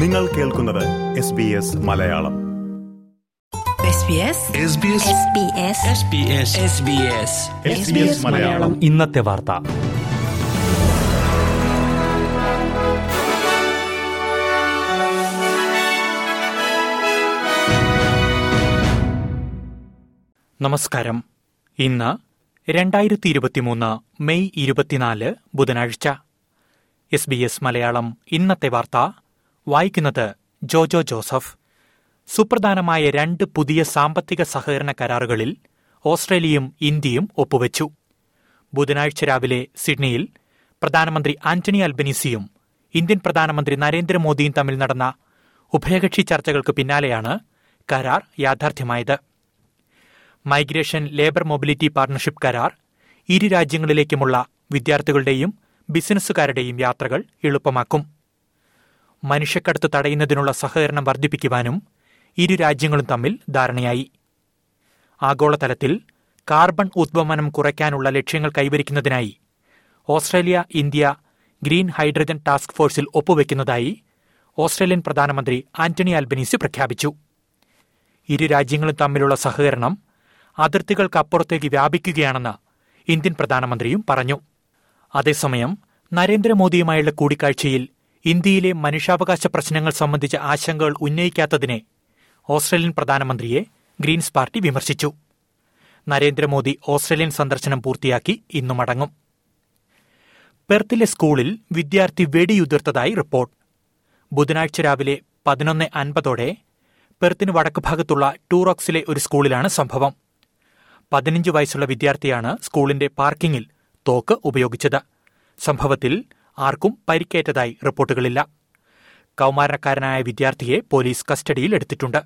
നിങ്ങൾ കേൾക്കുന്നത് S B S Malayalam. SBS മലയാളം. ഇന്നത്തെ വാർത്ത. നമസ്കാരം. ഇന്ന് രണ്ടായിരത്തി ഇരുപത്തിമൂന്ന് മെയ് ഇരുപത്തിനാല് ബുധനാഴ്ച. S B S Malayalam. ഇന്നത്തെ വാർത്ത വായിക്കുന്നത് ജോജോ ജോസഫ്. സുപ്രധാനമായ രണ്ട് പുതിയ സാമ്പത്തിക സഹകരണ കരാറുകളിൽ ഓസ്ട്രേലിയയും ഇന്ത്യയും ഒപ്പുവെച്ചു. ബുധനാഴ്ച രാവിലെ സിഡ്നിയിൽ പ്രധാനമന്ത്രി ആന്റണി അൽബനീസിയും ഇന്ത്യൻ പ്രധാനമന്ത്രി നരേന്ദ്രമോദിയും തമ്മിൽ നടന്ന ഉഭയകക്ഷി ചർച്ചകൾക്ക് പിന്നാലെയാണ് കരാർ യാഥാർത്ഥ്യമായത്. മൈഗ്രേഷൻ ലേബർ മൊബിലിറ്റി പാർട്ണർഷിപ്പ് കരാർ ഇരു രാജ്യങ്ങളിലേക്കുമുള്ള വിദ്യാർത്ഥികളുടെയും ബിസിനസ്സുകാരുടെയും യാത്രകൾ എളുപ്പമാക്കും. മനുഷ്യക്കടത്ത് തടയുന്നതിനുള്ള സഹകരണം വർദ്ധിപ്പിക്കുവാനും ഇരു രാജ്യങ്ങളും തമ്മിൽ ധാരണയായി. ആഗോളതലത്തിൽ കാർബൺ ഉദ്വമനം കുറയ്ക്കാനുള്ള ലക്ഷ്യങ്ങൾ കൈവരിക്കുന്നതിനായി Australia India green hydrogen task ഫോഴ്സിൽ ഒപ്പുവെക്കുന്നതായി ഓസ്ട്രേലിയൻ പ്രധാനമന്ത്രി ആന്റണി അൽബനീസി പ്രഖ്യാപിച്ചു. ഇരു രാജ്യങ്ങളും തമ്മിലുള്ള സഹകരണം അതിർത്തികൾക്കപ്പുറത്തേക്ക് വ്യാപിക്കുകയാണെന്ന് ഇന്ത്യൻ പ്രധാനമന്ത്രിയും പറഞ്ഞു. അതേസമയം നരേന്ദ്രമോദിയുമായുള്ള കൂടിക്കാഴ്ചയിൽ ഇന്ത്യയിലെ മനുഷ്യാവകാശ പ്രശ്നങ്ങൾ സംബന്ധിച്ച ആശങ്കകൾ ഉന്നയിക്കാത്തതിനെ ഓസ്ട്രേലിയൻ പ്രധാനമന്ത്രിയെ ഗ്രീൻസ് പാർട്ടി വിമർശിച്ചു. നരേന്ദ്രമോദി ഓസ്ട്രേലിയൻ സന്ദർശനം പൂർത്തിയാക്കി ഇന്നു മടങ്ങും പെർത്തിലെ സ്കൂളിൽ വിദ്യാർത്ഥി വെടിയുതിർത്തതായി റിപ്പോർട്ട്. ബുധനാഴ്ച രാവിലെ പതിനൊന്ന് അൻപതോടെ പെർത്തിന് വടക്ക് ഭാഗത്തുള്ള ടൂറോക്സിലെ ഒരു സ്കൂളിലാണ് സംഭവം. പതിനഞ്ച് വയസ്സുള്ള വിദ്യാർത്ഥിയാണ് സ്കൂളിന്റെ പാർക്കിംഗിൽ തോക്ക് ഉപയോഗിച്ചത്. സംഭവത്തിൽ ആർക്കും പരിക്കേറ്റതായി റിപ്പോർട്ടുകളില്ല. കൗമാരക്കാരനായ വിദ്യാർത്ഥിയെ പോലീസ് കസ്റ്റഡിയിൽ എടുത്തിട്ടുണ്ട്.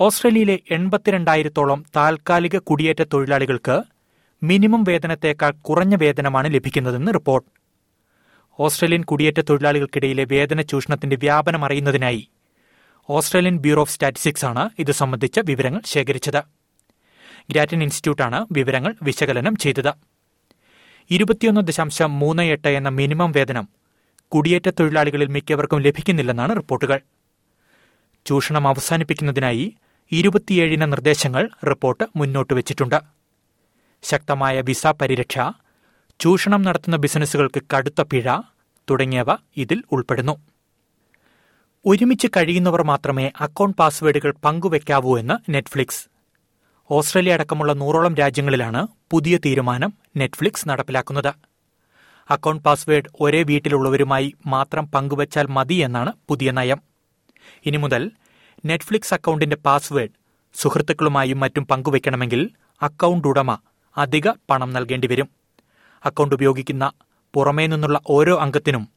ഓസ്ട്രേലിയയിലെ എൺപത്തിരണ്ടായിരത്തോളം താൽക്കാലിക കുടിയേറ്റ തൊഴിലാളികൾക്ക് മിനിമം വേതനത്തേക്കാൾ കുറഞ്ഞ വേതനമാണ് ലഭിക്കുന്നതെന്ന് റിപ്പോർട്ട്. ഓസ്ട്രേലിയൻ കുടിയേറ്റ തൊഴിലാളികൾക്കിടയിലെ വേതന ചൂഷണത്തിന്റെ വ്യാപനം അറിയുന്നതിനായി ഓസ്ട്രേലിയൻ ബ്യൂറോ ഓഫ് സ്റ്റാറ്റിസ്റ്റിക്സ് ആണ് ഇത് സംബന്ധിച്ച വിവരങ്ങൾ ശേഖരിച്ചത്. ഗ്രാറ്റൻ ഇൻസ്റ്റിറ്റ്യൂട്ടാണ് വിവരങ്ങൾ വിശകലനം ചെയ്തത്. ഇരുപത്തിയൊന്ന് ദശാംശം മൂന്ന് എട്ട് എന്ന മിനിമം വേതനം കുടിയേറ്റ തൊഴിലാളികളിൽ മിക്കവർക്കും ലഭിക്കുന്നില്ലെന്നാണ് റിപ്പോർട്ടുകൾ. ചൂഷണം അവസാനിപ്പിക്കുന്നതിനായി ഇരുപത്തിയേഴിന് നിർദ്ദേശങ്ങൾ റിപ്പോർട്ട് മുന്നോട്ട് വച്ചിട്ടുണ്ട്. ശക്തമായ വിസ പരിരക്ഷ ചൂഷണം നടത്തുന്ന ബിസിനസ്സുകൾക്ക് കടുത്ത പിഴ തുടങ്ങിയവ ഇതിൽ ഉൾപ്പെടുന്നു. ഒരുമിച്ച് കഴിയുന്നവർ മാത്രമേ അക്കൗണ്ട് പാസ്വേഡുകൾ പങ്കുവെക്കാവൂ എന്ന് നെറ്റ്ഫ്ലിക്സ്. ഓസ്ട്രേലിയ അടക്കമുള്ള നൂറോളം രാജ്യങ്ങളിലാണ് പുതിയ തീരുമാനം നെറ്റ്ഫ്ലിക്സ് നടപ്പിലാക്കുന്നത്. അക്കൗണ്ട് പാസ്വേഡ് ഒരേ വീട്ടിലുള്ളവരുമായി മാത്രം പങ്കുവച്ചാൽ മതി എന്നാണ് പുതിയ നയം. ഇനി മുതൽ നെറ്റ്ഫ്ലിക്സ് അക്കൗണ്ടിന്റെ പാസ്വേഡ് സുഹൃത്തുക്കളുമായും മറ്റും പങ്കുവയ്ക്കണമെങ്കിൽ അക്കൗണ്ട് ഉടമ അധിക പണം നൽകേണ്ടി വരും. അക്കൗണ്ട് ഉപയോഗിക്കുന്ന പുറമേ നിന്നുള്ള ഓരോ അംഗത്തിനും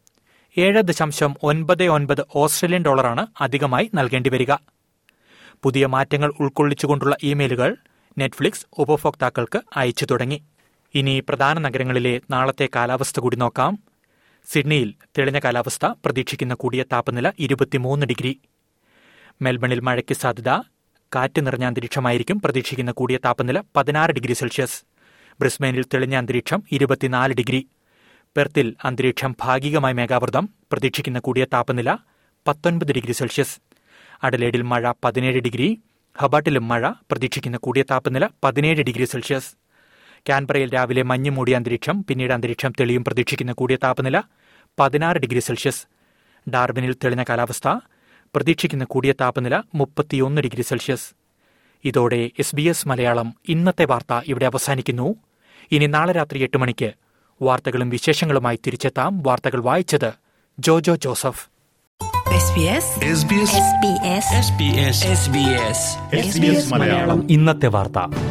ഏഴ് ദശാംശം ഒൻപത് ഒൻപത് ഓസ്ട്രേലിയൻ ഡോളറാണ് അധികമായി നൽകേണ്ടി വരിക. പുതിയ മാറ്റങ്ങൾ ഉൾക്കൊള്ളിച്ചുകൊണ്ടുള്ള ഇമെയിലുകൾ നെറ്റ്ഫ്ലിക്സ് ഉപഭോക്താക്കൾക്ക് അയച്ചു തുടങ്ങി. ഇനി പ്രധാന നഗരങ്ങളിലെ നാളത്തെ കാലാവസ്ഥ കൂടി നോക്കാം. സിഡ്നിയിൽ തെളിഞ്ഞ കാലാവസ്ഥ പ്രതീക്ഷിക്കുന്ന കൂടിയ താപനില ഇരുപത്തിമൂന്ന് ഡിഗ്രി. മെൽബണിൽ മഴയ്ക്ക് സാധ്യത. കാറ്റ് നിറഞ്ഞ അന്തരീക്ഷമായിരിക്കും പ്രതീക്ഷിക്കുന്ന കൂടിയ താപനില പതിനാറ് ഡിഗ്രി സെൽഷ്യസ്. ബ്രിസ്ബെയിനിൽ തെളിഞ്ഞ അന്തരീക്ഷം ഇരുപത്തിനാല് ഡിഗ്രി. പെർത്തിൽ അന്തരീക്ഷം ഭാഗികമായി മേഘാവൃതം. പ്രതീക്ഷിക്കുന്ന കൂടിയ താപനില പത്തൊൻപത് ഡിഗ്രി സെൽഷ്യസ്. അഡലേഡിൽ മഴ പതിനേഴ് ഡിഗ്രി. ഹബാട്ടിലും മഴ പ്രതീക്ഷിക്കുന്ന കൂടിയ താപനില പതിനേഴ് ഡിഗ്രി സെൽഷ്യസ്. കാൻബറയിൽ രാവിലെ മഞ്ഞ് മൂടിയ അന്തരീക്ഷം പിന്നീട് അന്തരീക്ഷം തെളിയും പ്രതീക്ഷിക്കുന്ന കൂടിയ താപനില പതിനാറ് ഡിഗ്രി സെൽഷ്യസ്. ഡാർബിനിൽ തെളിഞ്ഞ കാലാവസ്ഥ പ്രതീക്ഷിക്കുന്ന കൂടിയ താപനില മുപ്പത്തിയൊന്ന് ഡിഗ്രി സെൽഷ്യസ്. ഇതോടെ എസ് ബി എസ് മലയാളം ഇന്നത്തെ വാർത്ത ഇവിടെ അവസാനിക്കുന്നു. ഇനി നാളെ രാത്രി എട്ട് മണിക്ക് വാർത്തകളും വിശേഷങ്ങളുമായി തിരിച്ചെത്താം. വാർത്തകൾ വായിച്ചത് ജോജോ ജോസഫ്. ഇന്നത്തെ വാർത്ത.